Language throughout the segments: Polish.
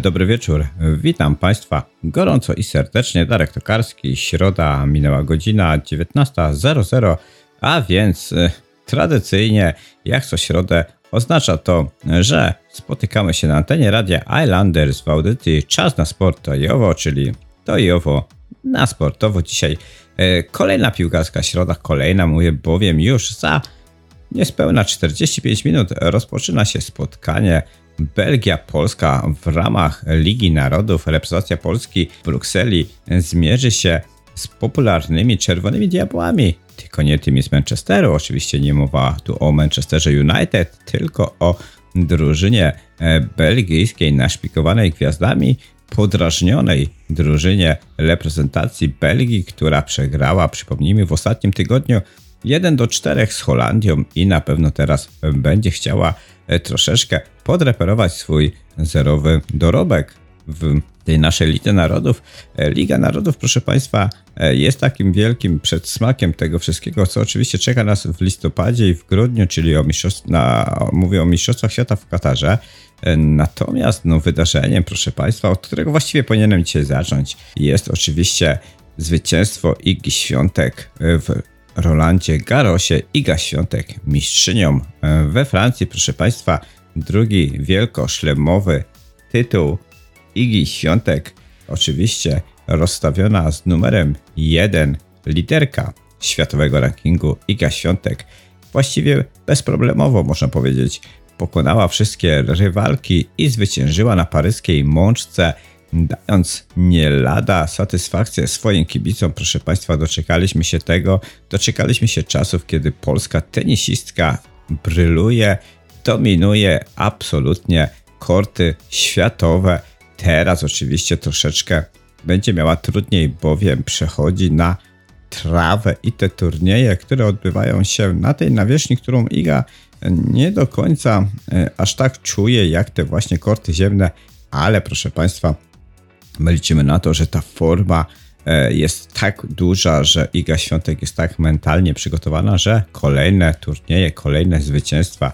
Dobry wieczór. Witam Państwa gorąco i serdecznie. Darek Tokarski, środa, minęła godzina 19.00, a więc e, tradycyjnie, jak co środę, oznacza to, że spotykamy się na antenie radia Islanders w audycji Czas na Sport Tojowo, czyli Tojowo na sportowo. Dzisiaj e, kolejna piłkarska środa, kolejna, mówię bowiem już za niespełna 45 minut rozpoczyna się spotkanie Belgia-Polska w ramach Ligi Narodów. Reprezentacja Polski w Brukseli zmierzy się z popularnymi Czerwonymi Diabłami. Tylko nie tymi z Manchesteru. Oczywiście nie mowa tu o Manchesterze United, tylko o drużynie e, belgijskiej naszpikowanej gwiazdami, podrażnionej drużynie reprezentacji Belgii, która przegrała, przypomnijmy, w ostatnim tygodniu 1 do 4 z Holandią i na pewno teraz będzie chciała e, troszeczkę podreperować swój zerowy dorobek w tej naszej Lidze Narodów. E, Liga Narodów, proszę Państwa, e, jest takim wielkim przedsmakiem tego wszystkiego, co oczywiście czeka nas w listopadzie i w grudniu, czyli o na, mówię o Mistrzostwach Świata w Katarze. Natomiast no, wydarzeniem, proszę Państwa, od którego właściwie powinienem dzisiaj zacząć, jest oczywiście zwycięstwo Igi Świątek w Rolandzie Garosie, Iga Świątek mistrzynią e, we Francji. Proszę Państwa, drugi wielkoszlemowy tytuł Igi Świątek, oczywiście rozstawiona z numerem 1 liderka światowego rankingu Iga Świątek. Właściwie bezproblemowo można powiedzieć, pokonała wszystkie rywalki i zwyciężyła na paryskiej mączce dając nie lada satysfakcję swoim kibicom. Proszę Państwa, doczekaliśmy się tego, doczekaliśmy się czasów, kiedy polska tenisistka bryluje, dominuje absolutnie korty światowe. Teraz oczywiście troszeczkę będzie miała trudniej, bowiem przechodzi na trawę i te turnieje, które odbywają się na tej nawierzchni, którą Iga nie do końca e, aż tak czuje, jak te właśnie korty ziemne, ale proszę Państwa, My liczymy na to, że ta forma e, jest tak duża, że Iga Świątek jest tak mentalnie przygotowana, że kolejne turnieje, kolejne zwycięstwa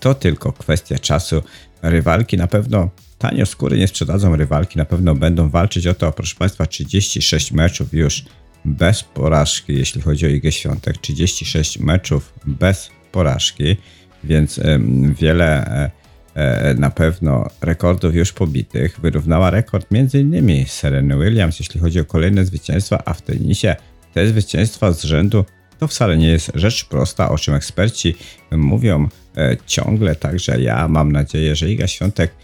to tylko kwestia czasu. Rywalki na pewno tanio skóry nie sprzedadzą, rywalki na pewno będą walczyć o to. Proszę Państwa, 36 meczów już bez porażki, jeśli chodzi o Igę Świątek. 36 meczów bez porażki, więc wiele e, E, na pewno rekordów już pobitych. Wyrównała rekord m.in. Sereny Williams, jeśli chodzi o kolejne zwycięstwa, a w tenisie te zwycięstwa z rzędu to wcale nie jest rzecz prosta, o czym eksperci mówią e, ciągle. Także ja mam nadzieję, że Iga Świątek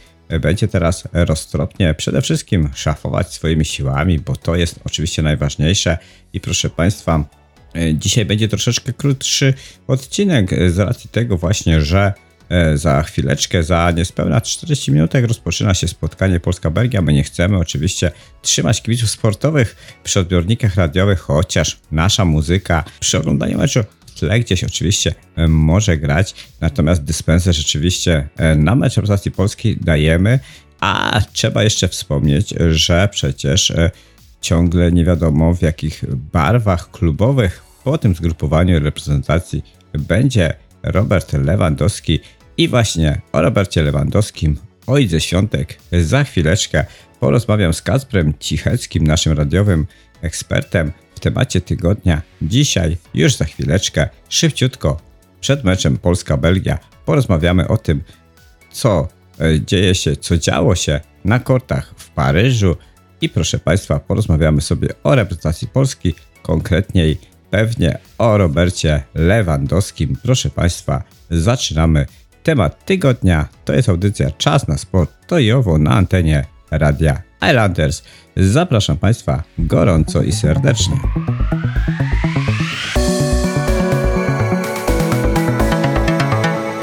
będzie teraz roztropnie przede wszystkim szafować swoimi siłami, bo to jest oczywiście najważniejsze. I proszę Państwa, e, dzisiaj będzie troszeczkę krótszy odcinek z racji tego właśnie, że E, za chwileczkę, za niespełna 40 minut rozpoczyna się spotkanie Polska-Belgia. My nie chcemy oczywiście trzymać kibiców sportowych przy odbiornikach radiowych, chociaż nasza muzyka przy oglądaniu meczu tle gdzieś oczywiście e, może grać, natomiast dyspensę rzeczywiście e, na mecz reprezentacji polskiej dajemy, a trzeba jeszcze wspomnieć, że przecież ciągle nie wiadomo w jakich barwach klubowych po tym zgrupowaniu reprezentacji będzie Robert Lewandowski i właśnie o Robercie Lewandowskim, ojcze świątek, za chwileczkę porozmawiam z Kacprem Cicheckim, naszym radiowym ekspertem w temacie tygodnia. Dzisiaj, już za chwileczkę, szybciutko, przed meczem Polska-Belgia, porozmawiamy o tym, co e, dzieje się, co działo się na kortach w Paryżu i proszę Państwa, porozmawiamy sobie o reprezentacji Polski, konkretniej pewnie o Robercie Lewandowskim. Proszę Państwa, zaczynamy temat tygodnia. To jest audycja Czas na Sport. To i owo na antenie Radia Islanders. Zapraszam Państwa gorąco i serdecznie.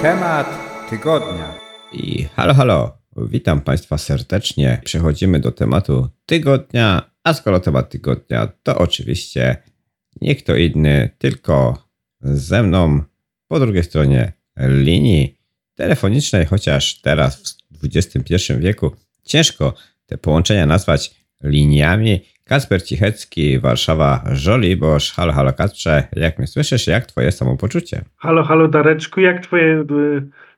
Temat tygodnia. I halo, halo. Witam Państwa serdecznie. Przechodzimy do tematu tygodnia. A skoro temat tygodnia, to oczywiście nie kto inny, tylko ze mną po drugiej stronie linii telefonicznej, chociaż teraz w XXI wieku ciężko te połączenia nazwać liniami. Kasper Cichecki, Warszawa, Żoliborz. Halo, halo Kacprze, jak mnie słyszysz? Jak twoje samopoczucie? Halo, halo Dareczku, jak twoje y,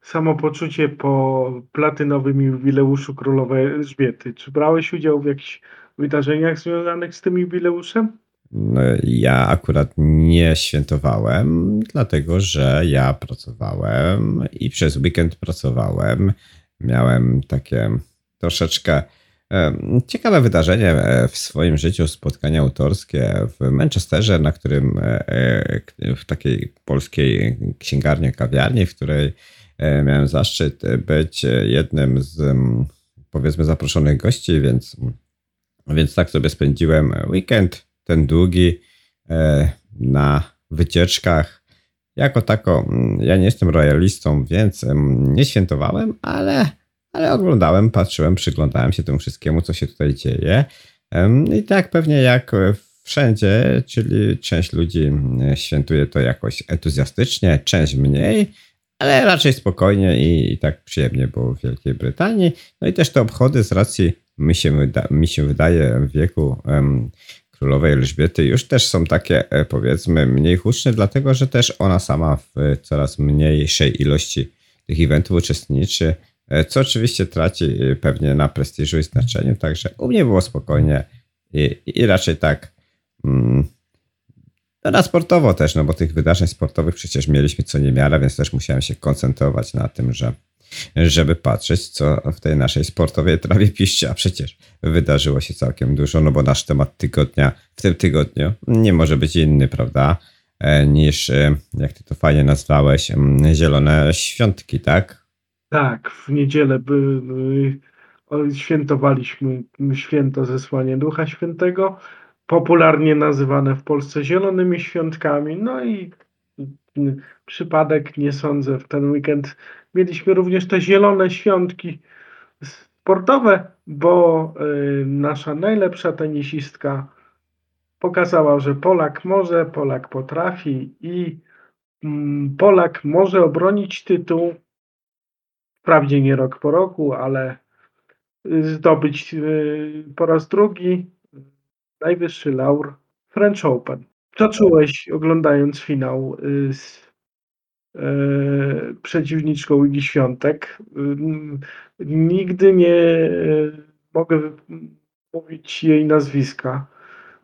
samopoczucie po platynowym jubileuszu królowej Elżbiety? Czy brałeś udział w jakichś wydarzeniach związanych z tym jubileuszem? Ja akurat nie świętowałem, dlatego że ja pracowałem i przez weekend pracowałem. Miałem takie troszeczkę e, ciekawe wydarzenie e, w swoim życiu, spotkanie autorskie w Manchesterze, na którym e, w takiej polskiej księgarni, kawiarni, w której miałem zaszczyt być jednym z powiedzmy zaproszonych gości, więc, więc tak sobie spędziłem weekend ten długi e, na wycieczkach. Jako tako, mm, ja nie jestem royalistą, więc nie świętowałem, ale, ale oglądałem, patrzyłem, przyglądałem się temu wszystkiemu, co się tutaj dzieje. I tak pewnie jak wszędzie, czyli część ludzi mm, świętuje to jakoś entuzjastycznie, część mniej, ale raczej spokojnie i, i tak przyjemnie było w Wielkiej Brytanii. No i też te obchody z racji, mi się, mi się wydaje, wieku królowej Elżbiety już też są takie, e, powiedzmy, mniej huczne, dlatego że też ona sama w coraz mniejszej ilości tych eventów uczestniczy, e, co oczywiście traci e, pewnie na prestiżu i znaczeniu. Także u mnie było spokojnie i, i raczej tak. Mm, no na sportowo też, no bo tych wydarzeń sportowych przecież mieliśmy co niemiara, więc też musiałem się koncentrować na tym, że żeby patrzeć, co w tej naszej sportowej trawie piście, a przecież wydarzyło się całkiem dużo, no bo nasz temat tygodnia w tym tygodniu nie może być inny, prawda, e, niż, e, jak ty to fajnie nazwałeś, zielone świątki, tak? Tak, w niedzielę by, by świętowaliśmy święto zesłanie Ducha Świętego, popularnie nazywane w Polsce zielonymi świątkami, no i przypadek, nie sądzę, w ten weekend mieliśmy również te zielone świątki sportowe, bo y, nasza najlepsza tenisistka pokazała, że Polak może, Polak potrafi i mm, Polak może obronić tytuł, wprawdzie nie rok po roku, ale zdobyć y, po raz drugi najwyższy laur French Open. Co czułeś oglądając finał y, z przeciwniczką Ligi Świątek? Nigdy nie e, mogę mówić jej nazwiska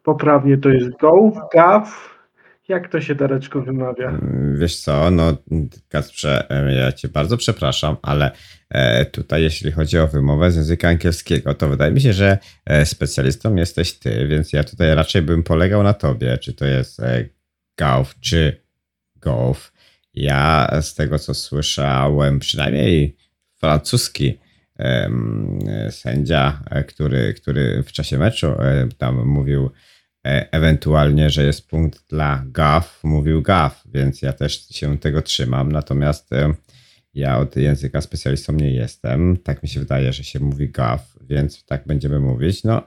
poprawnie. To jest Go, Gav, jak to się, Dareczko, wymawia? Wiesz co, no Kacprze, ja cię bardzo przepraszam, ale e, tutaj jeśli chodzi o wymowę z języka angielskiego, to wydaje mi się, że e, specjalistą jesteś ty, więc ja tutaj raczej bym polegał na tobie, czy to jest e, Gauf, czy Golf. Ja z tego, co słyszałem, przynajmniej francuski sędzia, który, który w czasie meczu tam mówił E, ewentualnie, że jest punkt dla GAF, mówił GAF, więc ja też się tego trzymam. Natomiast e, ja od języka specjalistą nie jestem. Tak mi się wydaje, że się mówi GAF, więc tak będziemy mówić. No,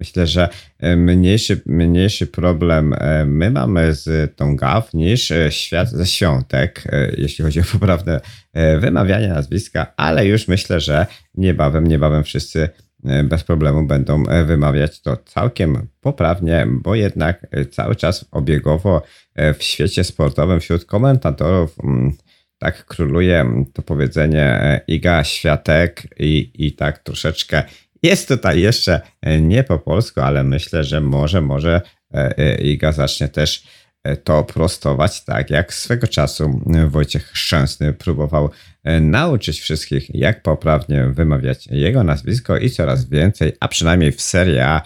myślę, że e, mniejszy, mniejszy problem my mamy z tą GAF niż świat ze świątek, jeśli chodzi o poprawne wymawianie nazwiska, ale już myślę, że niebawem, niebawem wszyscy E, bez problemu będą e, wymawiać to całkiem poprawnie, bo jednak e, cały czas obiegowo w świecie sportowym wśród komentatorów mm, tak króluje to powiedzenie Iga Światek i, i tak troszeczkę jest tutaj jeszcze nie po polsku, ale myślę, że może, może Iga zacznie też E, to prostować, tak jak swego czasu e, Wojciech Szczęsny próbował e, nauczyć wszystkich, jak poprawnie wymawiać jego nazwisko i coraz więcej, a przynajmniej w serii A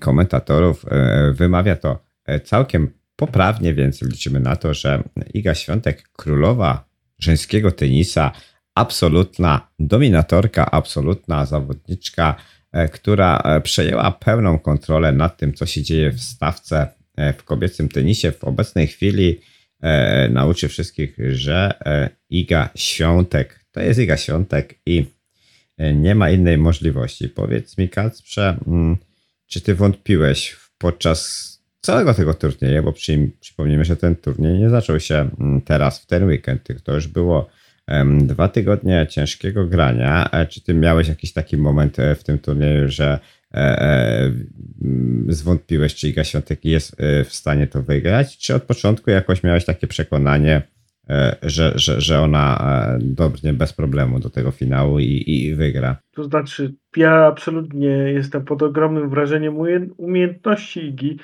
komentatorów wymawia to całkiem poprawnie, więc liczymy na to, że Iga Świątek, królowa żeńskiego tenisa, absolutna dominatorka, absolutna zawodniczka, która przejęła pełną kontrolę nad tym, co się dzieje w stawce E, w kobiecym tenisie w obecnej chwili e, nauczy wszystkich, że e, Iga Świątek to jest Iga Świątek i nie ma innej możliwości. Powiedz mi, Kacprze, mm, czy ty wątpiłeś podczas całego tego turnieju, bo przy, przypomnijmy, że ten turniej nie zaczął się mm, teraz, w ten weekend, to już było dwa tygodnie ciężkiego grania. Czy ty miałeś jakiś taki moment w tym turnieju, że E, e, zwątpiłeś, czy Iga Świątek jest e, w stanie to wygrać, czy od początku jakoś miałeś takie przekonanie, e, że, że, że ona e, dobrnie bez problemu do tego finału i, i wygra. To znaczy, ja absolutnie jestem pod ogromnym wrażeniem umiejętności Igi.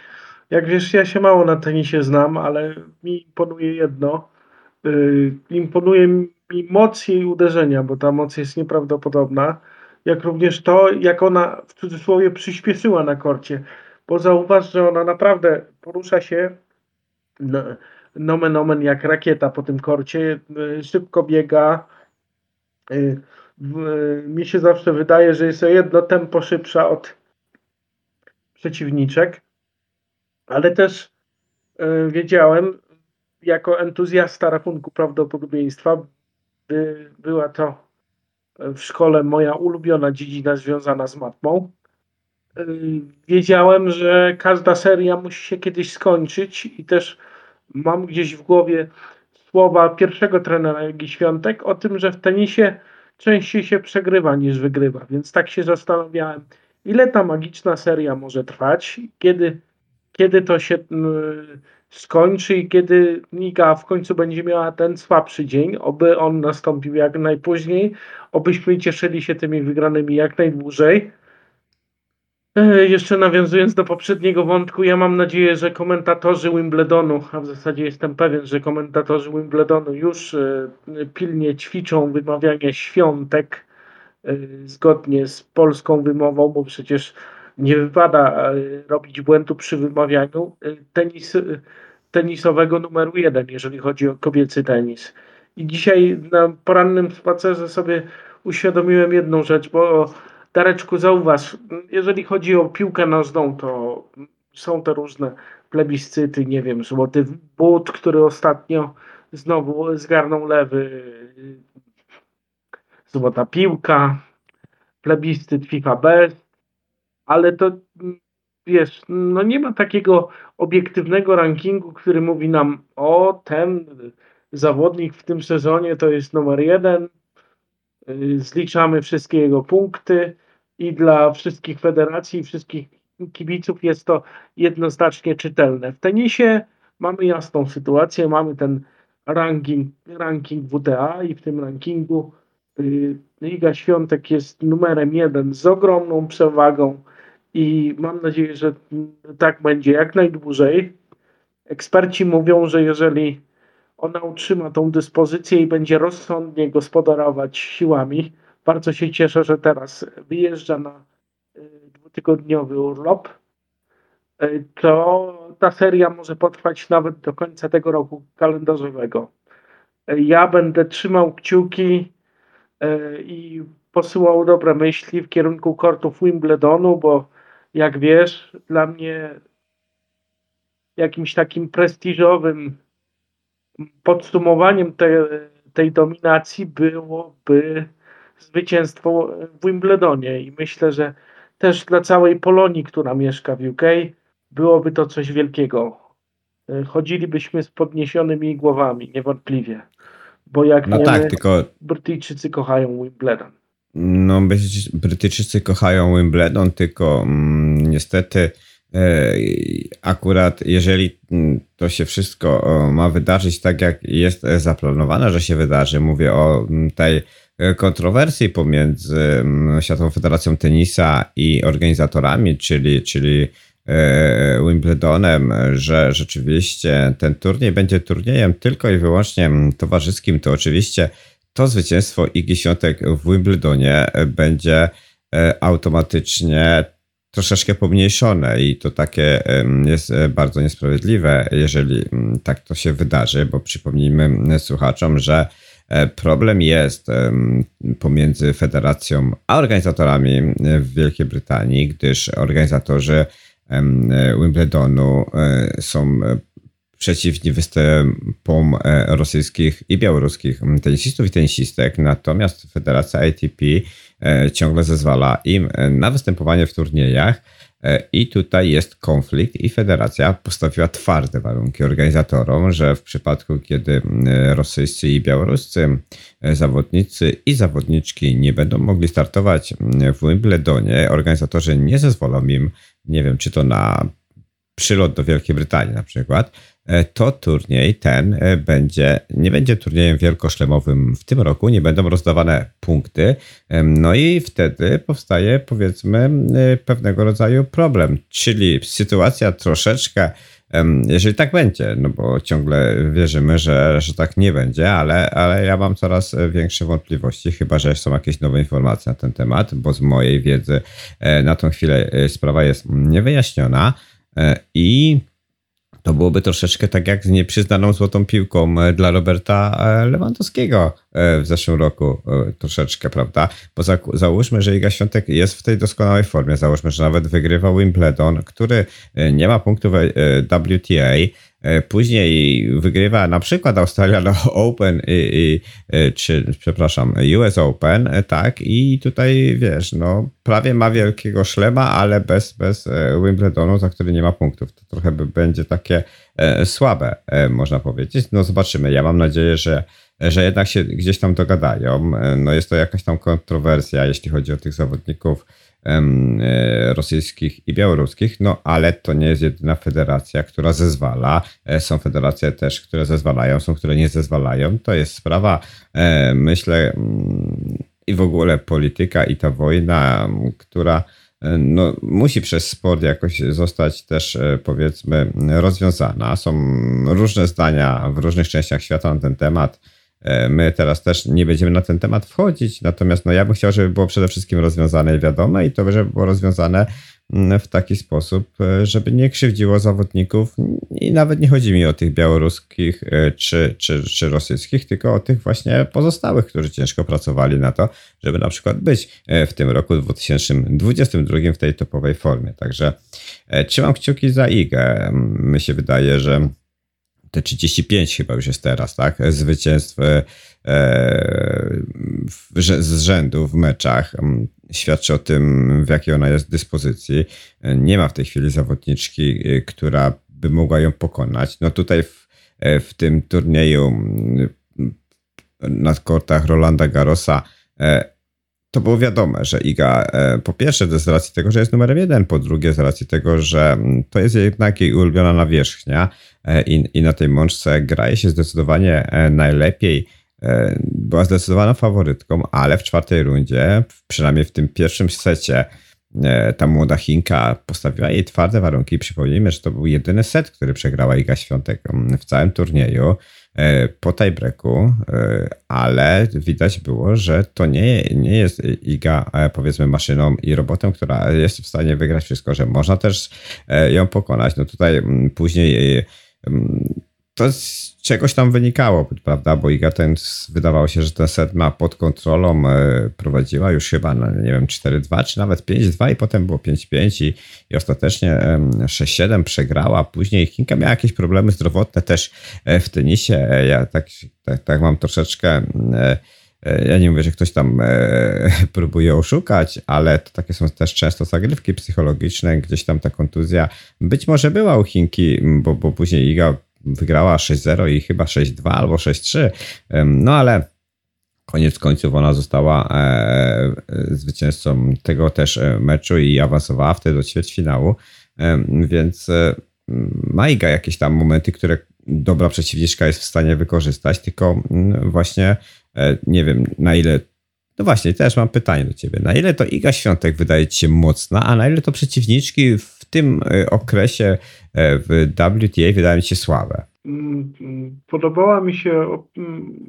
Jak wiesz, ja się mało na tenisie znam, ale mi imponuje jedno. Yy, imponuje mi moc jej uderzenia, bo ta moc jest nieprawdopodobna. Jak również to, jak ona w cudzysłowie przyspieszyła na korcie. Bo zauważ, że ona naprawdę porusza się no, nomen omen jak rakieta po tym korcie, yy, szybko biega. Yy, mi się zawsze wydaje, że jest o jedno tempo szybsza od przeciwniczek, ale też y, wiedziałem, jako entuzjasta rachunku prawdopodobieństwa, była to w szkole moja ulubiona dziedzina związana z matmą. Y, wiedziałem, że każda seria musi się kiedyś skończyć i też mam gdzieś w głowie słowa pierwszego trenera Jagi Świątek o tym, że w tenisie częściej się przegrywa niż wygrywa. Więc tak się zastanawiałem, ile ta magiczna seria może trwać, kiedy, kiedy to się skończy i kiedy Liga w końcu będzie miała ten słabszy dzień, oby on nastąpił jak najpóźniej, obyśmy cieszyli się tymi wygranymi jak najdłużej. E, jeszcze nawiązując do poprzedniego wątku, ja mam nadzieję, że komentatorzy Wimbledonu, a w zasadzie jestem pewien, że komentatorzy Wimbledonu już e, pilnie ćwiczą wymawianie świątek e, zgodnie z polską wymową, bo przecież nie wypada robić błędu przy wymawianiu tenis, tenisowego numeru jeden, jeżeli chodzi o kobiecy tenis. I dzisiaj na porannym spacerze sobie uświadomiłem jedną rzecz, bo Dareczku, zauważ, jeżeli chodzi o piłkę nożną, to są te różne plebiscyty, nie wiem, złoty but, który ostatnio znowu zgarnął lewy, złota piłka, plebiscyt FIFA Best, ale to wiesz, no nie ma takiego obiektywnego rankingu, który mówi nam, o ten zawodnik w tym sezonie to jest numer jeden, y, zliczamy wszystkie jego punkty, i dla wszystkich federacji, wszystkich kibiców jest to jednoznacznie czytelne. W tenisie mamy jasną sytuację, mamy ten ranking, ranking WTA i w tym rankingu y, Liga Świątek jest numerem jeden z ogromną przewagą i mam nadzieję, że tak będzie jak najdłużej. Eksperci mówią, że jeżeli ona utrzyma tą dyspozycję i będzie rozsądnie gospodarować siłami, bardzo się cieszę, że teraz wyjeżdża na y, dwutygodniowy urlop. Y, to ta seria może potrwać nawet do końca tego roku kalendarzowego. Y, ja będę trzymał kciuki i posyłał dobre myśli w kierunku kortów Wimbledonu, bo jak wiesz, dla mnie jakimś takim prestiżowym podsumowaniem te, tej dominacji byłoby zwycięstwo w Wimbledonie i myślę, że też dla całej Polonii, która mieszka w UK, byłoby to coś wielkiego. Chodzilibyśmy z podniesionymi głowami, niewątpliwie. Bo jak no wiemy, tak, tylko... Brytyjczycy kochają Wimbledon. No, Brytyjczycy kochają Wimbledon, tylko mm, niestety e, akurat jeżeli mm, to się wszystko ma wydarzyć tak, jak jest zaplanowane, że się wydarzy, mówię o mm, tej E, kontrowersji pomiędzy mm, Światową Federacją Tenisa i organizatorami, czyli, czyli e, Wimbledonem, że rzeczywiście ten turniej będzie turniejem tylko i wyłącznie towarzyskim, to oczywiście to zwycięstwo Igi Świątek w Wimbledonie będzie e, automatycznie troszeczkę pomniejszone i to takie jest bardzo niesprawiedliwe, jeżeli tak to się wydarzy, bo przypomnijmy słuchaczom, że E, problem jest pomiędzy federacją a organizatorami w Wielkiej Brytanii, gdyż organizatorzy Wimbledonu e, są przeciwni występom e, rosyjskich i białoruskich tenisistów i tenisistek, natomiast Federacja ATP ciągle zezwala im na występowanie w turniejach. E, I tutaj jest konflikt, i federacja postawiła twarde warunki organizatorom, że w przypadku, kiedy rosyjscy i białoruscy e, zawodnicy i zawodniczki nie będą mogli startować w Wimbledonie, organizatorzy nie zezwolą im, nie wiem, czy to na przylot do Wielkiej Brytanii na przykład, e, to turniej ten e, będzie, nie będzie turniejem wielkoszlemowym w tym roku, nie będą rozdawane punkty, no i wtedy powstaje powiedzmy pewnego rodzaju problem, czyli sytuacja troszeczkę jeżeli tak będzie, no bo ciągle wierzymy, że, że tak nie będzie, ale, ale ja mam coraz większe wątpliwości, chyba że są jakieś nowe informacje na ten temat, bo z mojej wiedzy e, na tą chwilę e, sprawa jest niewyjaśniona. E, i to byłoby troszeczkę tak jak z nieprzyznaną złotą piłką e, dla Roberta e, Lewandowskiego e, w zeszłym roku troszeczkę, prawda? Bo za, załóżmy, że Iga Świątek jest w tej doskonałej formie, załóżmy, że nawet wygrywa Wimbledon, który nie ma punktów WTA, później wygrywa na przykład Australian Open i, i, e, czy, przepraszam, US Open, e, tak, i tutaj wiesz, no prawie ma wielkiego szlema, ale bez, bez Wimbledonu, za który nie ma punktów. To trochę będzie takie słabe, można powiedzieć. No zobaczymy. Ja mam nadzieję, że że jednak się gdzieś tam dogadają. No jest to jakaś tam kontrowersja, jeśli chodzi o tych zawodników E, rosyjskich i białoruskich, no ale to nie jest jedyna federacja, która zezwala. E, są federacje też, które zezwalają, są, które nie zezwalają. To jest sprawa, e, myślę, mm, i w ogóle polityka i ta wojna, która no, musi przez sport jakoś zostać też powiedzmy rozwiązana. Są różne zdania w różnych częściach świata na ten temat. E, my teraz też nie będziemy na ten temat wchodzić, natomiast no, ja bym chciał, żeby było przede wszystkim rozwiązane i wiadome, i to, żeby było rozwiązane mm, w taki sposób, e, żeby nie krzywdziło zawodników i nawet nie chodzi mi o tych białoruskich e, czy, czy, czy rosyjskich, tylko o tych właśnie pozostałych, którzy ciężko pracowali na to, żeby na przykład być w tym roku 2022 w tej topowej formie. Także trzymam kciuki za IGę. Mi się wydaje, że te 35 chyba już jest teraz, tak? Zwycięstw e, z rzędu w meczach mm, świadczy o tym, w jakiej ona jest dyspozycji. Nie ma w tej chwili zawodniczki, e, która by mogła ją pokonać. No tutaj w, e, w tym turnieju mm, na kortach Rolanda Garosa to było wiadome, że Iga e, po pierwsze z racji tego, że jest numerem jeden, po drugie z racji tego, że mm, to jest jednak jej ulubiona nawierzchnia e, i, i na tej mączce graje się zdecydowanie e, najlepiej. Była zdecydowaną faworytką, ale w czwartej rundzie, przynajmniej w tym pierwszym secie, ta młoda Chinka postawiła jej twarde warunki. Przypomnijmy, że to był jedyny set, który przegrała Iga Świątek mm, w całym turnieju. E, po tiebreaku, e, ale widać było, że to nie, nie jest Iga e, powiedzmy maszyną i robotem, która jest w stanie wygrać wszystko, że można też ją pokonać. No tutaj mm, później mm, to z czegoś tam wynikało, prawda? Bo Iga ten, wydawało się, że ten set ma pod kontrolą, e, prowadziła już chyba, no, nie wiem, 4-2 czy nawet 5-2 i potem było 5-5 i, i ostatecznie 6-7 przegrała. Później Chinka miała jakieś problemy zdrowotne też e, w tenisie. E, ja tak, tak, tak mam troszeczkę ja nie mówię, że ktoś tam próbuje oszukać, ale to takie są też często zagrywki psychologiczne, gdzieś tam ta kontuzja być może była u Chinki, bo, bo później Iga wygrała 6-0 i chyba 6-2 albo 6-3. No ale koniec końców ona została e, e, zwycięzcą tego też e, meczu i awansowała wtedy do ćwierćfinału. Więc ma Iga jakieś tam momenty, które dobra przeciwniczka jest w stanie wykorzystać, tylko mm, właśnie nie wiem na ile no właśnie, też mam pytanie do ciebie. Na ile to Iga Świątek wydaje ci się mocna, a na ile to przeciwniczki w tym e, okresie e, w WTA wydają ci się słabe? Mm, podobała mi się mm,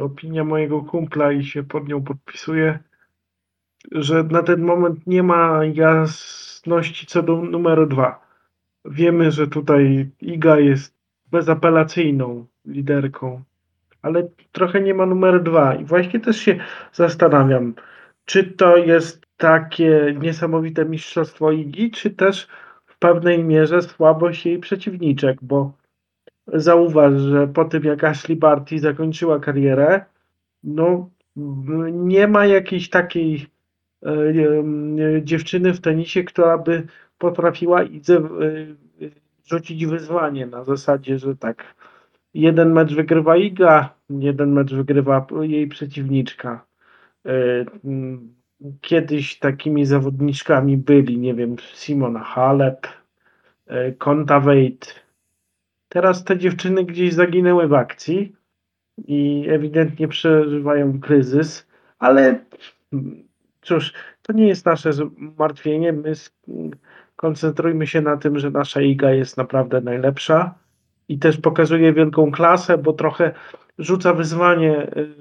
opinia mojego kumpla i się pod nią podpisuję, że na ten moment nie ma jasności co do numeru dwa. Wiemy, że tutaj Iga jest bezapelacyjną liderką ale trochę nie ma numer dwa. I właśnie też się zastanawiam, czy to jest takie niesamowite mistrzostwo Igi, czy też w pewnej mierze słabość jej przeciwniczek, bo zauważ, że po tym jak Ashley Barty zakończyła karierę, no nie ma jakiejś takiej e, e, dziewczyny w tenisie, która by potrafiła Idze e, rzucić wyzwanie na zasadzie, że tak jeden mecz wygrywa Iga, jeden mecz wygrywa jej przeciwniczka. E, kiedyś takimi zawodniczkami byli, nie wiem, Simona Halep, e, Konta Wade. Teraz te dziewczyny gdzieś zaginęły w akcji i ewidentnie przeżywają kryzys, ale cóż, to nie jest nasze zmartwienie. My koncentrujmy się na tym, że nasza iga jest naprawdę najlepsza i też pokazuje wielką klasę, bo trochę rzuca wyzwanie y,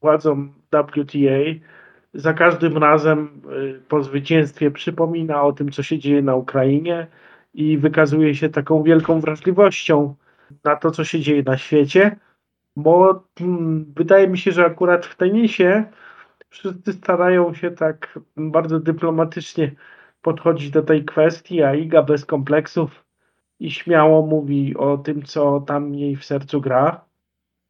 władzom WTA. Za każdym razem y, po zwycięstwie przypomina o tym, co się dzieje na Ukrainie i wykazuje się taką wielką wrażliwością na to, co się dzieje na świecie, bo hmm, wydaje mi się, że akurat w tenisie wszyscy starają się tak bardzo dyplomatycznie podchodzić do tej kwestii, a Iga bez kompleksów i śmiało mówi o tym, co tam jej w sercu gra.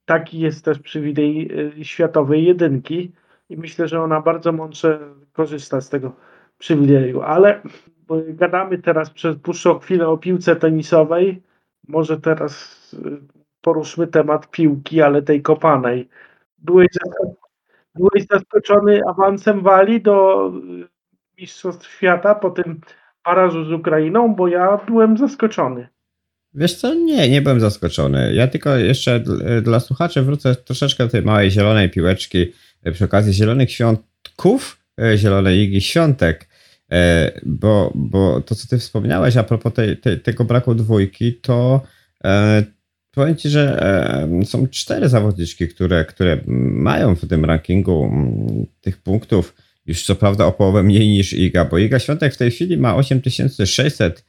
Taki jest też przywilej y, światowej jedynki i myślę, że ona bardzo mądrze korzysta z tego przywileju. Ale gadamy teraz przez dłuższą chwilę o piłce tenisowej. Może teraz y, poruszmy temat piłki, ale tej kopanej. Byłeś, byłeś zaskoczony awansem Wali do y, Mistrzostw Świata po tym parażu z Ukrainą, bo ja byłem zaskoczony. Wiesz co, nie, nie byłem zaskoczony. Ja tylko jeszcze dla słuchaczy wrócę troszeczkę do tej małej zielonej piłeczki przy okazji zielonych świątków, e, zielonej Igi Świątek, e, bo, bo to, co ty wspomniałeś a propos tej, tej, tego braku dwójki, to powiem ci, że są cztery zawodniczki, które, które mają w tym rankingu tych punktów już co prawda o połowę mniej niż Iga, bo Iga Świątek w tej chwili ma 8600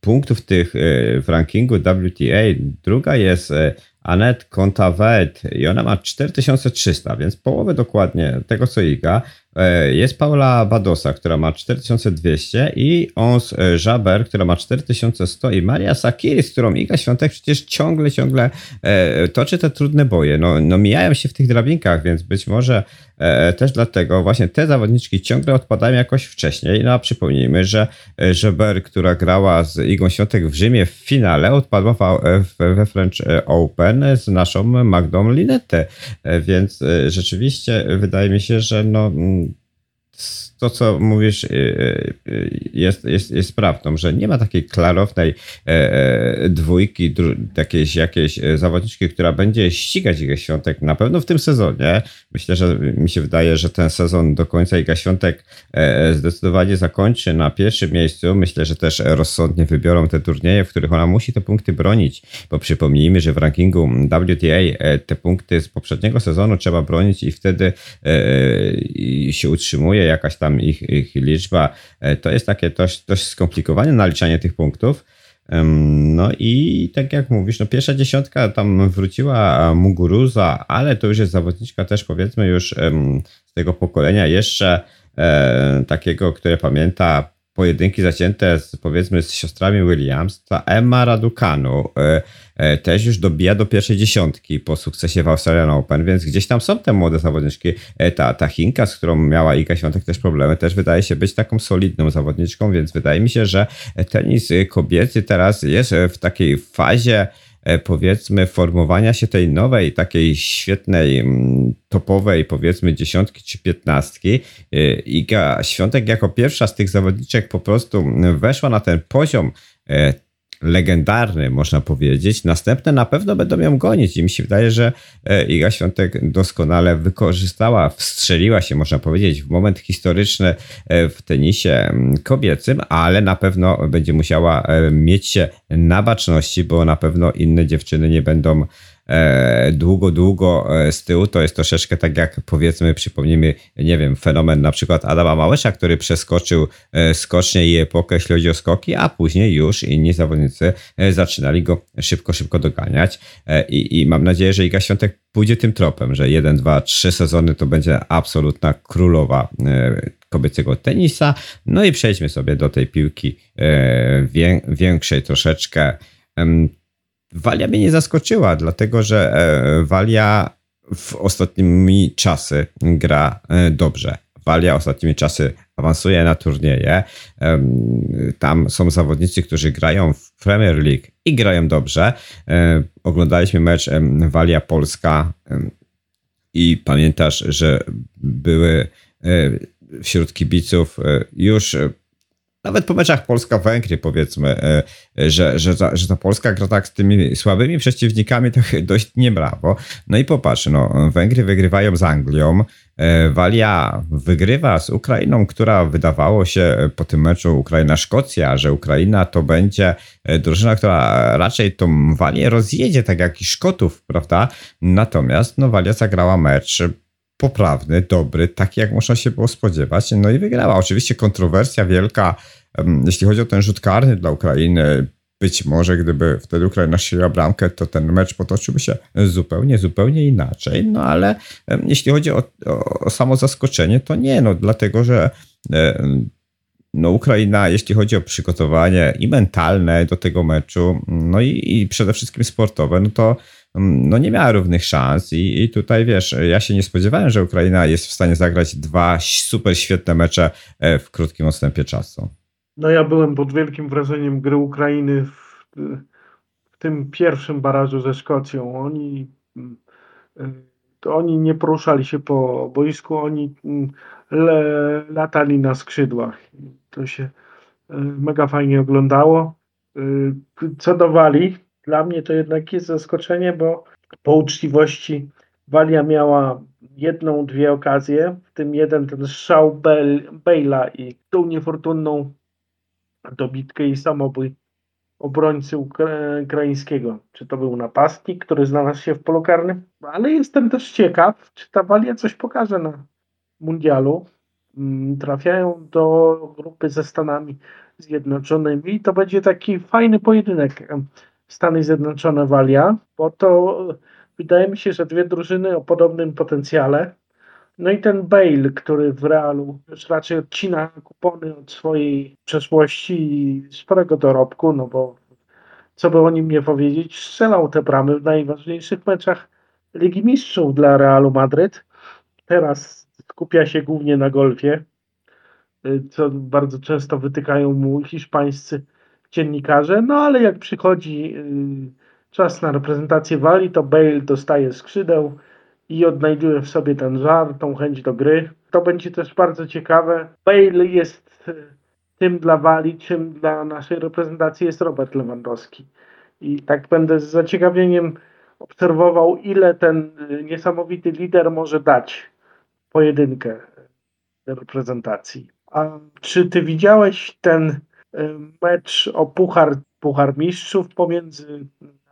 punktów tych e, w rankingu WTA. Druga jest e, Anet Kontaveit i ona ma 4300, więc połowę dokładnie tego co Iga. E, jest Paula Badosa, która ma 4200 i Ons Jaber, która ma 4100 i Maria Sakiri, z którą Iga Świątek przecież ciągle, ciągle toczy te trudne boje. No, no mijają się w tych drabinkach, więc być może E, też dlatego właśnie te zawodniczki ciągle odpadają jakoś wcześniej. No a przypomnijmy, że Żeber, która grała z Igą Świątek w Rzymie w finale, odpadła we French Open z naszą Magdą Linette. E, więc e, rzeczywiście wydaje mi się, że no to, co mówisz, y, y, jest, jest, jest prawdą, że nie ma takiej klarownej e, e, dwójki, jakiejś, jakiejś e, zawodniczki, która będzie ścigać Iga Świątek na pewno w tym sezonie. Myślę, że mi się wydaje, że ten sezon do końca Iga Świątek zdecydowanie zakończy na pierwszym miejscu. Myślę, że też rozsądnie wybiorą te turnieje, w których ona musi te punkty bronić, bo przypomnijmy, że w rankingu WTA te punkty z poprzedniego sezonu trzeba bronić i wtedy się utrzymuje jakaś tam tam ich, ich liczba. E, to jest takie dość, dość skomplikowane naliczanie tych punktów. No i tak jak mówisz, no pierwsza dziesiątka tam wróciła Muguruza, ale to już jest zawodniczka też powiedzmy już z tego pokolenia jeszcze e, takiego, które pamięta pojedynki zacięte z, powiedzmy z siostrami Williams, ta Emma Raducanu e, e, też już dobija do pierwszej dziesiątki po sukcesie w Australian Open, więc gdzieś tam są te młode zawodniczki. E, ta, ta Chinka, z którą miała Iga Świątek też problemy, też wydaje się być taką solidną zawodniczką, więc wydaje mi się, że tenis kobiecy teraz jest w takiej fazie powiedzmy formowania się tej nowej, takiej świetnej, mm, topowej powiedzmy dziesiątki czy piętnastki. E, Iga Świątek jako pierwsza z tych zawodniczek po prostu weszła na ten poziom e, legendarny, można powiedzieć. Następne na pewno będą ją gonić i mi się wydaje, że e, Iga Świątek doskonale wykorzystała, wstrzeliła się, można powiedzieć, w moment historyczny e, w tenisie kobiecym, ale na pewno będzie musiała e, mieć się na baczności, bo na pewno inne dziewczyny nie będą długo, długo e, z tyłu. To jest troszeczkę tak jak powiedzmy, przypomnijmy, nie wiem, fenomen na przykład Adama Małesza, który przeskoczył e, skocznie i epokę, jeśli chodzi o skoki, a później już inni zawodnicy zaczynali go szybko, szybko doganiać. I, i mam nadzieję, że Iga Świątek pójdzie tym tropem, że jeden, dwa, trzy sezony to będzie absolutna królowa kobiecego tenisa. No i przejdźmy sobie do tej piłki większej troszeczkę. Walia mnie nie zaskoczyła, dlatego że e, Walia w ostatnimi czasy gra e, dobrze. Walia ostatnimi czasy awansuje na turnieje. Tam są zawodnicy, którzy grają w Premier League i grają dobrze. E, oglądaliśmy mecz Walia Polska i pamiętasz, że były wśród kibiców już nawet po meczach Polska-Węgry powiedzmy, e, że, że, ta, że ta Polska gra tak z tymi słabymi przeciwnikami to dość niebrawo. No i popatrz, no, Węgry wygrywają z Anglią, e, Walia wygrywa z Ukrainą, która wydawało się po tym meczu Ukraina-Szkocja, że Ukraina to będzie e, drużyna, która raczej tą Walię rozjedzie, tak jak i Szkotów, prawda? Natomiast no, Walia zagrała mecz poprawny, dobry, taki jak można się było spodziewać. No i wygrała. Oczywiście kontrowersja wielka, jeśli chodzi o ten rzut karny dla Ukrainy. Być może gdyby wtedy Ukraina strzeliła bramkę, to ten mecz potoczyłby się zupełnie, zupełnie inaczej. No ale jeśli chodzi o, o samo zaskoczenie, to nie, no dlatego, że no Ukraina, jeśli chodzi o przygotowanie i mentalne do tego meczu, no i, i przede wszystkim sportowe, no to no nie miała równych szans i, i tutaj wiesz, ja się nie spodziewałem, że Ukraina jest w stanie zagrać dwa super świetne mecze e, w krótkim odstępie czasu. No ja byłem pod wielkim wrażeniem gry Ukrainy w, w tym pierwszym barażu ze Szkocją. Oni to oni nie poruszali się po boisku, oni le, latali na skrzydłach. To się e, mega fajnie oglądało. E, co do Wali, dla mnie to jednak jest zaskoczenie, bo po uczciwości Walia miała jedną, dwie okazje, w tym jeden ten strzał Bale'a i tą niefortunną dobitkę i samobój obrońcy ukraińskiego. Czy to był napastnik, który znalazł się w polu karnym? Ale jestem też ciekaw, czy ta Walia coś pokaże na mundialu. Mm, trafiają do grupy ze Stanami Zjednoczonymi i to będzie taki fajny pojedynek Stany Zjednoczone Walia, bo to wydaje mi się, że dwie drużyny o podobnym potencjale. No i ten Bale, który w Realu już raczej odcina kupony od swojej przeszłości i sporego dorobku, no bo co by o nim nie powiedzieć, strzelał te bramy w najważniejszych meczach Ligi Mistrzów dla Realu Madryt. Teraz skupia się głównie na golfie, co bardzo często wytykają mu hiszpańscy dziennikarze, no ale jak przychodzi y, czas na reprezentację Walii, to Bale dostaje skrzydeł i odnajduje w sobie ten żar, tą chęć do gry. To będzie też bardzo ciekawe. Bale jest y, tym dla Walii, czym dla naszej reprezentacji jest Robert Lewandowski. I tak będę z zaciekawieniem obserwował, ile ten y, niesamowity lider może dać pojedynkę reprezentacji. A czy ty widziałeś ten mecz o Puchar, Puchar Mistrzów pomiędzy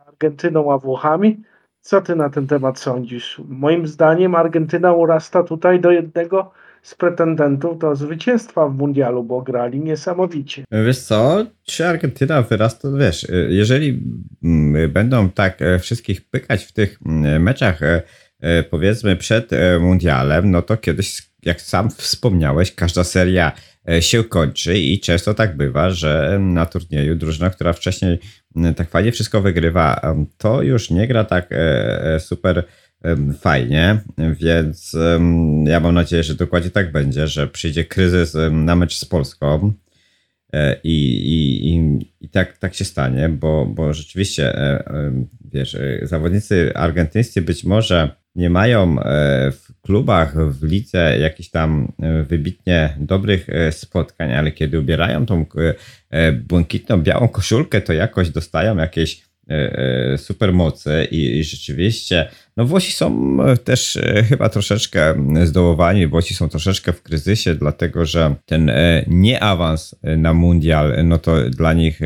Argentyną a Włochami. Co ty na ten temat sądzisz? Moim zdaniem Argentyna urasta tutaj do jednego z pretendentów do zwycięstwa w mundialu, bo grali niesamowicie. Wiesz co, czy Argentyna wyrasta, wiesz, jeżeli mm, będą tak e, wszystkich pykać w tych mm, meczach e, e, powiedzmy przed mundialem, no to kiedyś, jak sam wspomniałeś, każda seria się kończy i często tak bywa, że na turnieju drużyna, która wcześniej tak fajnie wszystko wygrywa, to już nie gra tak e, e, super fajnie, więc ja mam nadzieję, że dokładnie tak będzie, że przyjdzie kryzys na mecz z Polską i, i, i, i tak, tak się stanie, bo, bo rzeczywiście, wiesz, zawodnicy argentyńscy być może nie mają e, w klubach, w lidze jakichś tam e, wybitnie dobrych e, spotkań, ale kiedy ubierają tą błękitną, białą koszulkę, to jakoś dostają jakieś super mocy i, i rzeczywiście, no Włosi są też chyba troszeczkę zdołowani, Włosi są troszeczkę w kryzysie, dlatego że ten nieawans na mundial, no to dla nich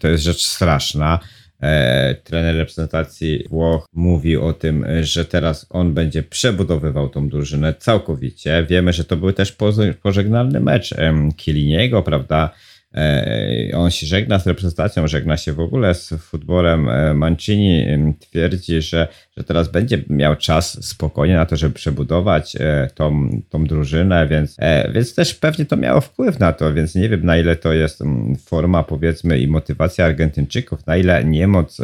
to jest rzecz straszna. E, trener reprezentacji Włoch mówi o tym, że teraz on będzie przebudowywał tą drużynę całkowicie. Wiemy, że to był też pożegnalny mecz Kiliniego, prawda? E, on się żegna z reprezentacją, żegna się w ogóle z futbolem. E, Mancini twierdzi, że, że teraz będzie miał czas spokojnie na to, żeby przebudować e, tą, tą drużynę, więc, więc też pewnie to miało wpływ na to, więc nie wiem na ile to jest forma powiedzmy i motywacja Argentyńczyków, na ile niemoc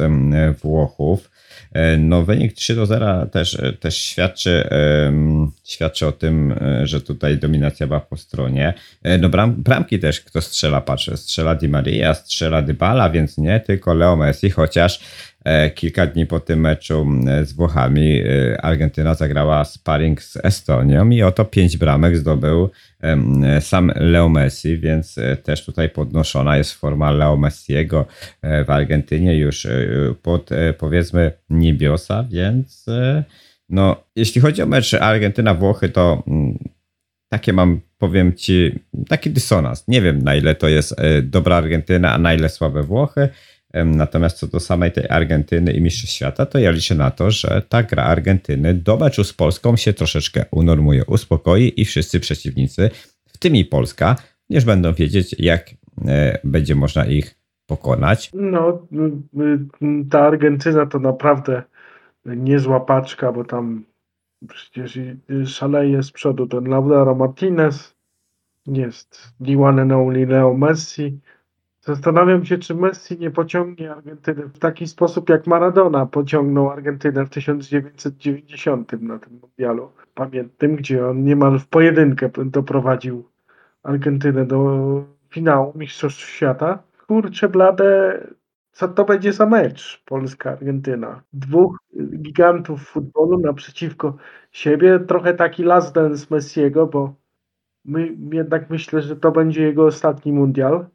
Włochów. No wynik 3 do 0 też, też świadczy, świadczy o tym, że tutaj dominacja była po stronie. No bram, bramki też kto strzela, zobacz, strzela Di Maria, strzela Dybala, więc nie tylko Leo Messi, chociaż e, kilka dni po tym meczu e, z Włochami e, Argentyna zagrała sparring z Estonią i oto pięć bramek zdobył em, sam Leo Messi, więc e, też tutaj podnoszona jest forma Leo Messiego e, w Argentynie już e, pod e, powiedzmy niebiosa, więc e, no jeśli chodzi o mecz Argentyna-Włochy, to takie mam, powiem ci, taki dysonans. Nie wiem, na ile to jest e, dobra Argentyna, a na ile słabe Włochy. Natomiast co do samej tej Argentyny i Mistrzostw Świata, to ja liczę na to, że ta gra Argentyny do meczu z Polską się troszeczkę unormuje, uspokoi i wszyscy przeciwnicy, w tym i Polska, już będą wiedzieć, jak e, będzie można ich pokonać. No, ta Argentyna to naprawdę niezła paczka, bo tam przecież y, szaleje z przodu ten Lautaro Martinez, jest and only Leo Messi. Zastanawiam się, czy Messi nie pociągnie Argentyny w taki sposób, jak Maradona pociągnął Argentynę w 1990 na tym mundialu pamiętnym, gdzie on niemal w pojedynkę doprowadził Argentynę do finału Mistrzostw Świata. Kurczę blade, co to będzie za mecz Polska-Argentyna? Dwóch gigantów futbolu naprzeciwko siebie. Trochę taki last dance Messiego, bo my, jednak myślę, że to będzie jego ostatni mundial.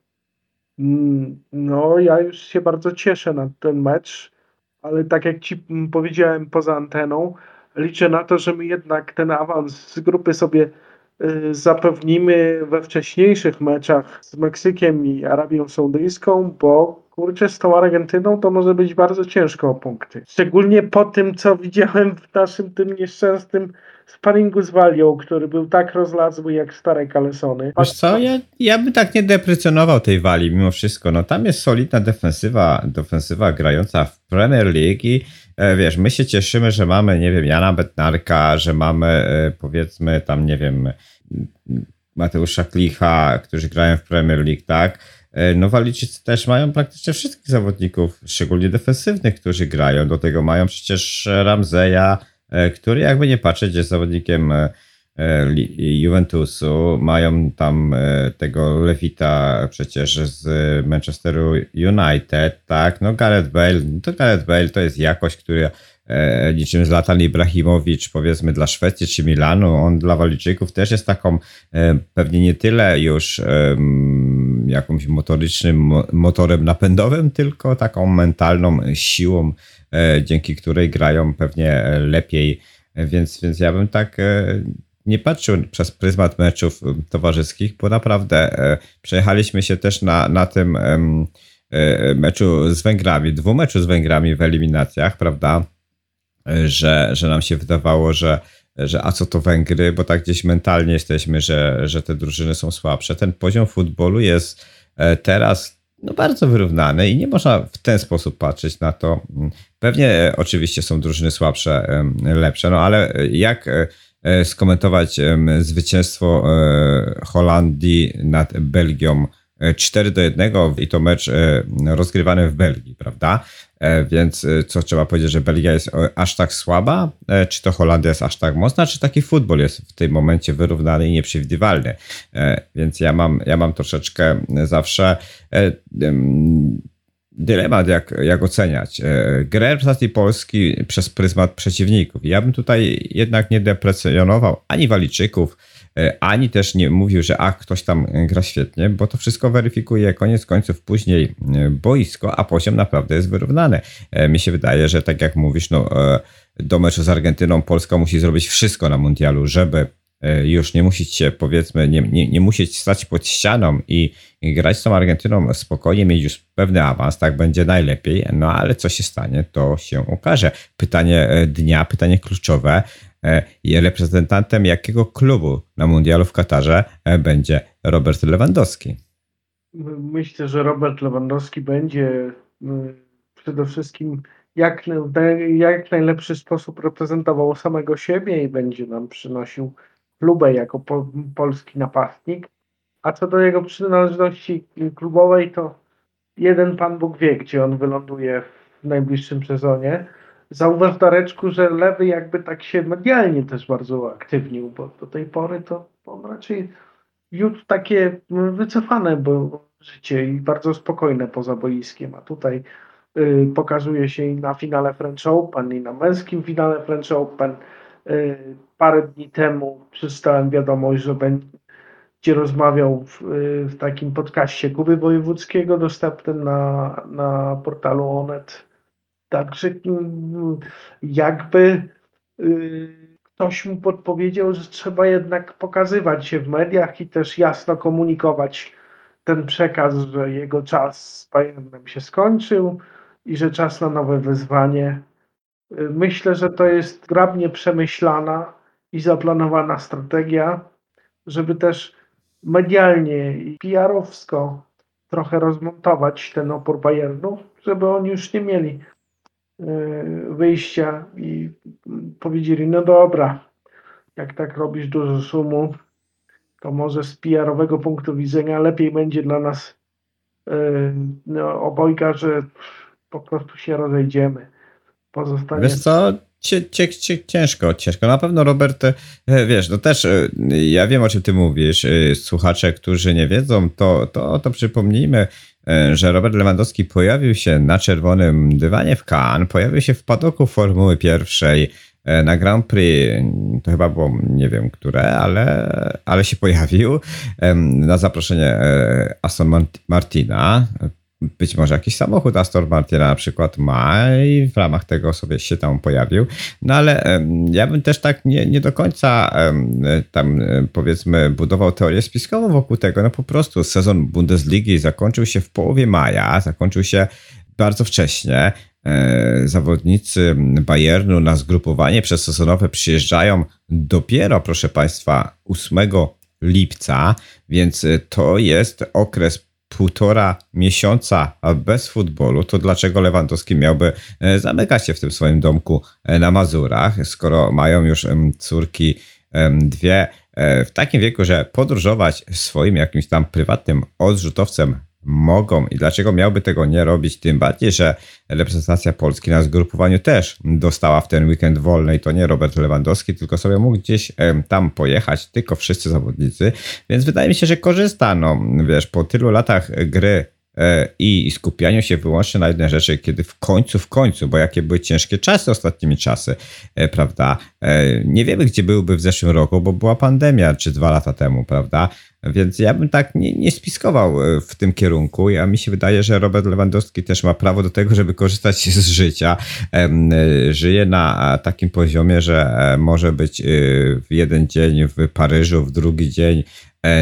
Mm, No, ja już się bardzo cieszę na ten mecz, ale tak jak ci mm, powiedziałem poza anteną, liczę na to, że my jednak ten awans z grupy sobie y, zapewnimy we wcześniejszych meczach z Meksykiem i Arabią Saudyjską, bo kurczę, z tą Argentyną to może być bardzo ciężko o punkty. Szczególnie po tym, co widziałem w naszym tym nieszczęsnym sparingu z Walią, który był tak rozlazły jak stare kalesony. Wiesz co, ja, ja bym tak nie deprecjonował tej wali mimo wszystko. No tam jest solidna defensywa, defensywa grająca w Premier League i e, wiesz, my się cieszymy, że mamy, nie wiem, Jana Betnarka, że mamy e, powiedzmy tam, nie wiem, Mateusza Klicha, którzy grają w Premier League, tak? E, No Walijczycy też mają praktycznie wszystkich zawodników, szczególnie defensywnych, którzy grają. Do tego mają przecież Ramzeja, e, który jakby nie patrzeć jest zawodnikiem e, Juventusu. Mają tam tego Lewita przecież z Manchesteru United, tak? No Gareth Bale, to Gareth Bale to jest jakość, która niczym Zlatan Ibrahimowicz powiedzmy dla Szwecji czy Milanu, on dla Walijczyków też jest taką pewnie nie tyle już em, jakimś motorycznym mo- motorem napędowym, tylko taką mentalną siłą, e, dzięki której grają pewnie e, lepiej. E, Więc, więc ja bym tak e, nie patrzył przez pryzmat meczów em, towarzyskich, bo naprawdę e, przejechaliśmy się też na, na tym e, meczu z Węgrami, dwumeczu z Węgrami w eliminacjach, prawda? E, Że, że nam się wydawało, że, że a co to Węgry, bo tak gdzieś mentalnie jesteśmy, że, że te drużyny są słabsze. Ten poziom futbolu jest e, teraz no, bardzo wyrównany i nie można w ten sposób patrzeć na to. Pewnie e, oczywiście są drużyny słabsze, lepsze, no ale jak e, e, skomentować zwycięstwo Holandii nad Belgią e, 4 do 1 i to mecz rozgrywany w Belgii, prawda? E, Więc e, co trzeba powiedzieć, że Belgia jest aż tak słaba? E, Czy to Holandia jest aż tak mocna? Czy taki futbol jest w tym momencie wyrównany i nieprzewidywalny? Więc ja mam, ja mam troszeczkę zawsze em, dylemat, jak, jak oceniać. Grę reprezentacji Polski przez pryzmat przeciwników. Ja bym tutaj jednak nie deprecjonował ani Walijczyków, ani też nie mówił, że a ktoś tam gra świetnie, bo to wszystko weryfikuje koniec końców później e, boisko, a poziom naprawdę jest wyrównany. E, Mi się wydaje, że tak jak mówisz, no, e, do meczu z Argentyną Polska musi zrobić wszystko na mundialu, żeby e, już nie musieć się, powiedzmy, nie, nie, nie musieć stać pod ścianą i, grać z tą Argentyną spokojnie, mieć już pewny awans, tak będzie najlepiej, no ale co się stanie, to się ukaże. Pytanie e, dnia, pytanie kluczowe, e, reprezentantem jakiego klubu na mundialu w Katarze e, będzie Robert Lewandowski? Myślę, że Robert Lewandowski będzie przede wszystkim jak, jak najlepszy sposób reprezentował samego siebie i będzie nam przynosił klubę jako po, polski napastnik. A co do jego przynależności klubowej, to jeden Pan Bóg wie, gdzie on wyląduje w najbliższym sezonie. Zauważ, Dareczku, że Lewy jakby tak się medialnie też bardzo uaktywnił, bo do tej pory to on raczej wiódł takie mm, wycofane, bo życie i bardzo spokojne poza boiskiem, a tutaj y, pokazuje się i na finale French Open, i na męskim finale French Open. Y, parę dni temu przeczytałem wiadomość, że będzie rozmawiał w, y, w takim podcaście Kuby Wojewódzkiego dostępnym na, na portalu Onet. Także mm, jakby y, ktoś mu podpowiedział, że trzeba jednak pokazywać się w mediach i też jasno komunikować ten przekaz, że jego czas z Bayernem się skończył i że czas na nowe wyzwanie. Y, myślę, że to jest grabnie przemyślana i zaplanowana strategia, żeby też medialnie i PR-owsko trochę rozmontować ten opór Bayernu, żeby oni już nie mieli wyjścia i powiedzieli, no dobra, jak tak robisz dużo szumu, to może z PR-owego punktu widzenia lepiej będzie dla nas yy, no, obojga, że po prostu się rozejdziemy. Pozostanie... Wiesz co, cie, cie, cie, ciężko, ciężko. Na pewno Robert, e, wiesz, no też e, ja wiem o czym ty mówisz. E, słuchacze, którzy nie wiedzą, to, to, to przypomnijmy, że Robert Lewandowski pojawił się na czerwonym dywanie w Cannes, pojawił się w padoku Formuły Pierwszej, E, na Grand Prix, to chyba było, nie wiem które, ale, ale się pojawił na zaproszenie e, Aston Martina. Być może jakiś samochód Aston Martina na przykład ma i w ramach tego sobie się tam pojawił. No ale ja bym też tak nie, nie do końca tam e, powiedzmy budował teorię spiskową wokół tego. No po prostu sezon Bundesligi zakończył się w połowie maja, zakończył się bardzo wcześnie. E, zawodnicy Bayernu na zgrupowanie przedsezonowe przyjeżdżają dopiero, proszę Państwa, 8 lipca, więc to jest okres półtora miesiąca bez futbolu, to dlaczego Lewandowski miałby e, zamykać się w tym swoim domku e, na Mazurach, skoro mają już córki dwie w takim wieku, że podróżować swoim jakimś tam prywatnym odrzutowcem mogą i dlaczego miałby tego nie robić, tym bardziej, że reprezentacja Polski na zgrupowaniu też dostała w ten weekend wolny i to nie Robert Lewandowski, tylko sobie mógł gdzieś tam pojechać, tylko wszyscy zawodnicy, więc wydaje mi się, że korzysta, no wiesz, po tylu latach gry i skupianiu się wyłącznie na jednej rzeczy, kiedy w końcu, w końcu, bo jakie były ciężkie czasy ostatnimi czasy, e, prawda? E, nie wiemy, gdzie byłby w zeszłym roku, bo była pandemia, czy dwa lata temu, prawda? Więc ja bym tak nie, nie spiskował e, w tym kierunku. Ja mi się wydaje, że Robert Lewandowski też ma prawo do tego, żeby korzystać z życia. E, żyje na takim poziomie, że e, może być w jeden dzień w Paryżu, w drugi dzień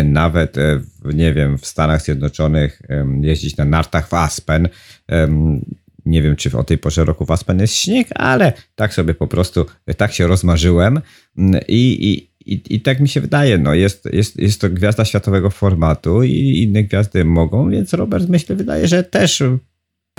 nawet, w, nie wiem, w Stanach Zjednoczonych jeździć na nartach w Aspen. Nie wiem, czy o tej porze roku w Aspen jest śnieg, ale tak sobie po prostu, tak się rozmarzyłem i, i i, I tak mi się wydaje, no jest, jest, jest to gwiazda światowego formatu i inne gwiazdy mogą, więc Robert myślę wydaje, że też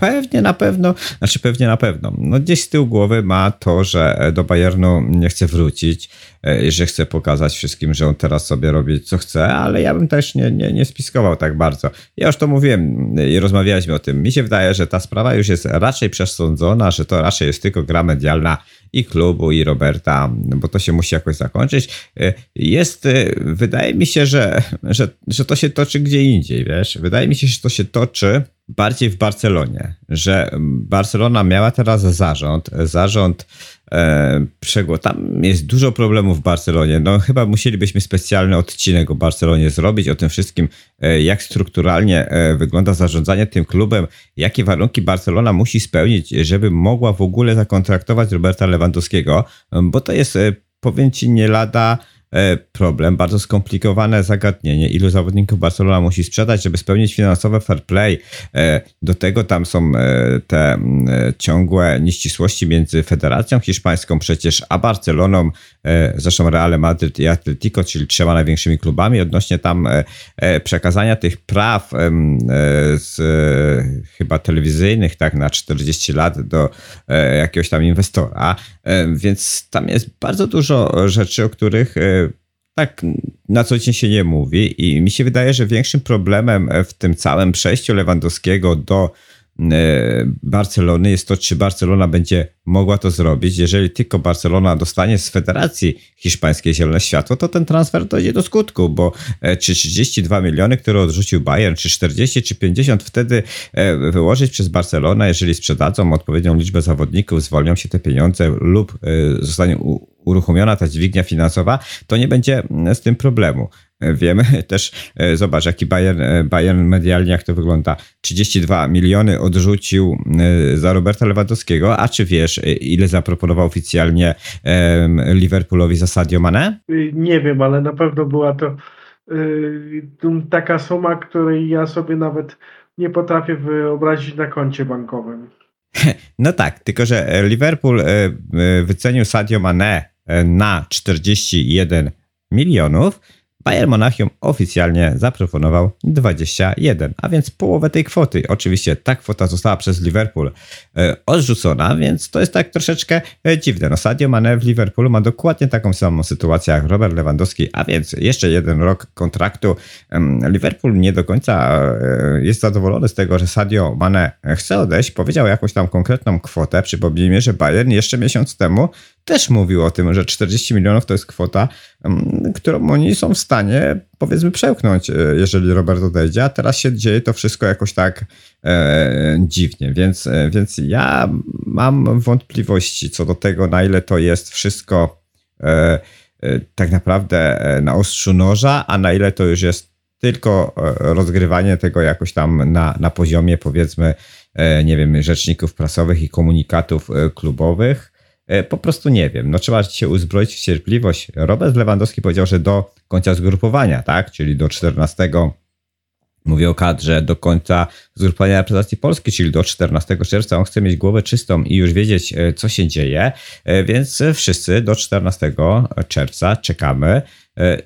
pewnie na pewno, znaczy pewnie na pewno, no gdzieś z tyłu głowy ma to, że do Bayernu nie chce wrócić, e, że chce pokazać wszystkim, że on teraz sobie robi co chce, ale ja bym też nie, nie, nie spiskował tak bardzo. Ja już to mówiłem i rozmawialiśmy o tym. Mi się wydaje, że ta sprawa już jest raczej przesądzona, że to raczej jest tylko gra medialna i klubu, i Roberta, bo to się musi jakoś zakończyć. E, jest, e, wydaje mi się, że, że, że to się toczy gdzie indziej, wiesz? Wydaje mi się, że to się toczy bardziej w Barcelonie, że Barcelona miała teraz zarząd, zarząd e. Tam jest dużo problemów w Barcelonie. No chyba musielibyśmy specjalny odcinek o Barcelonie zrobić, o tym wszystkim, e, jak strukturalnie e, wygląda zarządzanie tym klubem, jakie warunki Barcelona musi spełnić, żeby mogła w ogóle zakontraktować Roberta Lewandowskiego, bo to jest, e, powiem ci, nie lada problem, bardzo skomplikowane zagadnienie. Ilu zawodników Barcelona musi sprzedać, żeby spełnić finansowe fair play? E, do tego tam są e, te ciągłe nieścisłości między Federacją Hiszpańską przecież, a Barceloną, zresztą Real Madrid i Atletico, czyli trzema największymi klubami, odnośnie tam przekazania tych praw z chyba telewizyjnych, tak, na 40 lat do jakiegoś tam inwestora. Więc tam jest bardzo dużo rzeczy, o których tak na co dzień się nie mówi i mi się wydaje, że większym problemem w tym całym przejściu Lewandowskiego do Barcelony jest to, czy Barcelona będzie mogła to zrobić. Jeżeli tylko Barcelona dostanie z federacji hiszpańskiej zielone światło, to ten transfer dojdzie do skutku, bo czy 32 miliony, które odrzucił Bayern, czy 40, czy 50 wtedy wyłożyć przez Barcelonę, jeżeli sprzedadzą odpowiednią liczbę zawodników, zwolnią się te pieniądze lub zostanie uruchomiona ta dźwignia finansowa, to nie będzie z tym problemu. Wiemy też, e, zobacz, jaki Bayern, e, Bayern medialnie, jak to wygląda. 32 miliony odrzucił e, za Roberta Lewandowskiego, a czy wiesz, ile zaproponował oficjalnie Liverpoolowi za Sadio Mane? Nie wiem, ale na pewno była to taka suma, której ja sobie nawet nie potrafię wyobrazić na koncie bankowym. No tak, tylko że Liverpool wycenił Sadio Mane na 41 milionów, Bayern Monachium oficjalnie zaproponował 21, a więc połowę tej kwoty. Oczywiście ta kwota została przez Liverpool e, odrzucona, więc to jest tak troszeczkę e, dziwne. No Sadio Mane w Liverpoolu ma dokładnie taką samą sytuację jak Robert Lewandowski, a więc jeszcze jeden rok kontraktu. Liverpool nie do końca e, jest zadowolony z tego, że Sadio Mane chce odejść. Powiedział jakąś tam konkretną kwotę. Przypomnijmy, że Bayern jeszcze miesiąc temu też mówił o tym, że 40 milionów to jest kwota, którą oni są w stanie, powiedzmy, przełknąć, e, jeżeli Robert odejdzie, a teraz się dzieje to wszystko jakoś tak e, dziwnie, więc, e, więc ja mam wątpliwości co do tego, na ile to jest wszystko e, e, tak naprawdę na ostrzu noża, a na ile to już jest tylko rozgrywanie tego jakoś tam na, na poziomie, powiedzmy, nie wiem, rzeczników prasowych i komunikatów klubowych. E, po prostu nie wiem. No trzeba się uzbroić w cierpliwość. Robert Lewandowski powiedział, że do końca zgrupowania, tak? Czyli do 14 Mówię o kadrze do końca zgrupowania reprezentacji Polski, czyli do 14 czerwca. On chce mieć głowę czystą i już wiedzieć, e, co się dzieje, e, więc wszyscy do 14 czerwca czekamy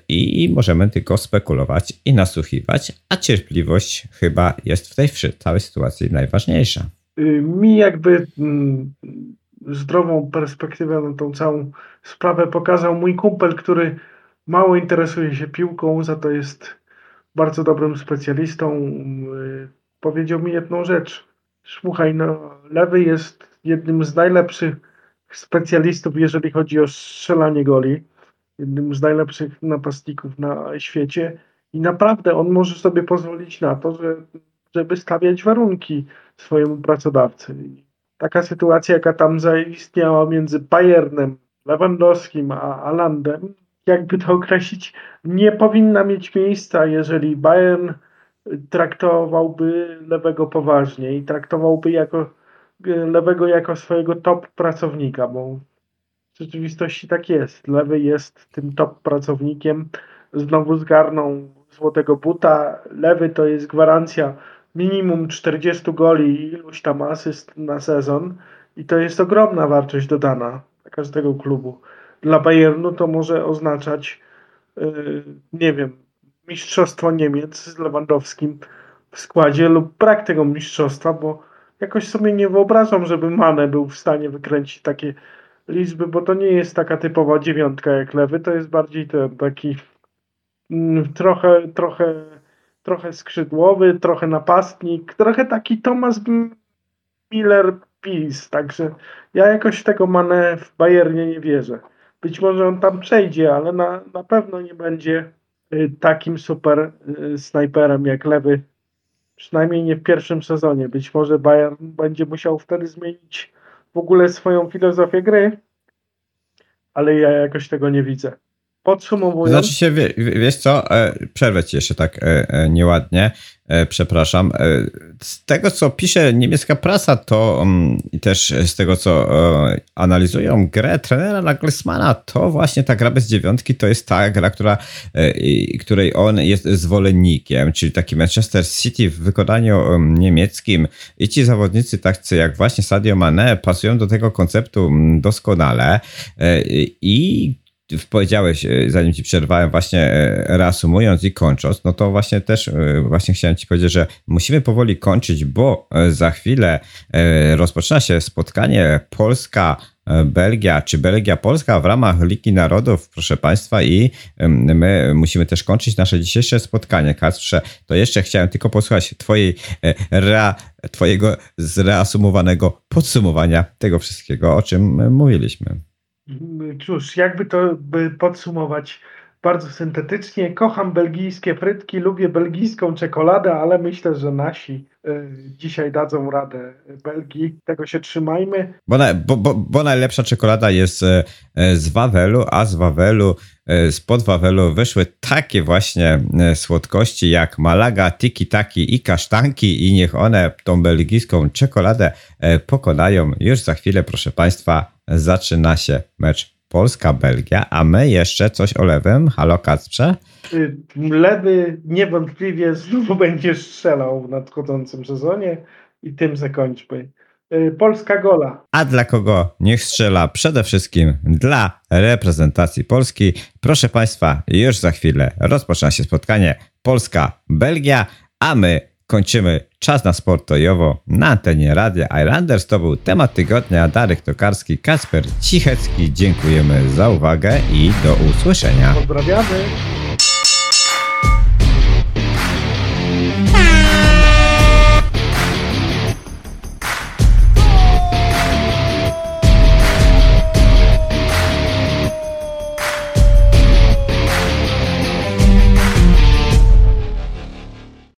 i możemy tylko spekulować i nasłuchiwać, a cierpliwość chyba jest w tej całej sytuacji najważniejsza. Mi jakby mm, zdrową perspektywę na tą całą sprawę pokazał mój kumpel, który mało interesuje się piłką, za to jest bardzo dobrym specjalistą. Y, powiedział mi jedną rzecz. Słuchaj, no, lewy jest jednym z najlepszych specjalistów, jeżeli chodzi o strzelanie goli. Jednym z najlepszych napastników na świecie. I naprawdę on może sobie pozwolić na to, że, żeby stawiać warunki swojemu pracodawcy taka sytuacja, jaka tam zaistniała między Bayernem, Lewandowskim a Alandem, jakby to określić, nie powinna mieć miejsca, jeżeli Bayern traktowałby lewego poważnie i traktowałby jako, lewego jako swojego top pracownika, bo w rzeczywistości tak jest. Lewy jest tym top pracownikiem, znowu zgarną złotego buta. Lewy to jest gwarancja minimum 40 goli i iluś tam asyst na sezon i to jest ogromna wartość dodana dla każdego klubu. Dla Bayernu to może oznaczać, yy, nie wiem, mistrzostwo Niemiec z Lewandowskim w składzie lub brak tego mistrzostwa, bo jakoś sobie nie wyobrażam, żeby Mane był w stanie wykręcić takie liczby, bo to nie jest taka typowa dziewiątka jak lewy, to jest bardziej ten taki mm, trochę, trochę trochę skrzydłowy, trochę napastnik, trochę taki Thomas Miller Peace, także ja jakoś tego Mane w Bayernie nie wierzę. Być może on tam przejdzie, ale na, na pewno nie będzie y, takim super y, snajperem jak lewy, przynajmniej nie w pierwszym sezonie. Być może Bayern będzie musiał wtedy zmienić w ogóle swoją filozofię gry, ale ja jakoś tego nie widzę. Podsumowując. Znaczy się, wie, wiesz co, e, przerwę ci jeszcze tak e, e, nieładnie, przepraszam. Z tego, co pisze niemiecka prasa, to mm, i też z tego, co analizują grę trenera Nagelsmana, to właśnie ta gra bez dziewiątki to jest ta gra, która, której on jest zwolennikiem, czyli taki Manchester City w wykonaniu niemieckim i ci zawodnicy tacy jak właśnie Sadio Mane pasują do tego konceptu mm, doskonale i powiedziałeś, e, zanim ci przerwałem, właśnie e, reasumując i kończąc, no to właśnie też e, właśnie chciałem ci powiedzieć, że musimy powoli kończyć, bo za chwilę rozpoczyna się spotkanie Polska Belgia, czy Belgia-Polska w ramach Ligi Narodów, proszę Państwa, i my musimy też kończyć nasze dzisiejsze spotkanie. Kacprze, to jeszcze chciałem tylko posłuchać twojej, rea, twojego zreasumowanego podsumowania tego wszystkiego, o czym mówiliśmy. Cóż, jakby to by podsumować bardzo syntetycznie, kocham belgijskie frytki, lubię belgijską czekoladę, ale myślę, że nasi y, dzisiaj dadzą radę Belgii. Tego się trzymajmy. Bo, na, bo, bo, bo najlepsza czekolada jest e, e, z Wawelu, a z Wawelu, spod Wawelu wyszły takie właśnie e, słodkości jak Malaga, Tiki Taki i kasztanki i niech one tą belgijską czekoladę e, pokonają. Już za chwilę, proszę Państwa, zaczyna się mecz Polska-Belgia, a my jeszcze coś o lewym. Halo Kacprze? Y, Lewy niewątpliwie znowu będzie strzelał w nadchodzącym sezonie i tym zakończmy. Y, Polska gola. A dla kogo niech strzela? Przede wszystkim dla reprezentacji Polski. Proszę Państwa, już za chwilę rozpoczyna się spotkanie Polska-Belgia, a my kończymy czas na sport tojowo na antenie Radia Islanders. To był temat tygodnia. Darek Tokarski, Kasper Cichecki. Dziękujemy za uwagę i do usłyszenia. Pozdrawiamy.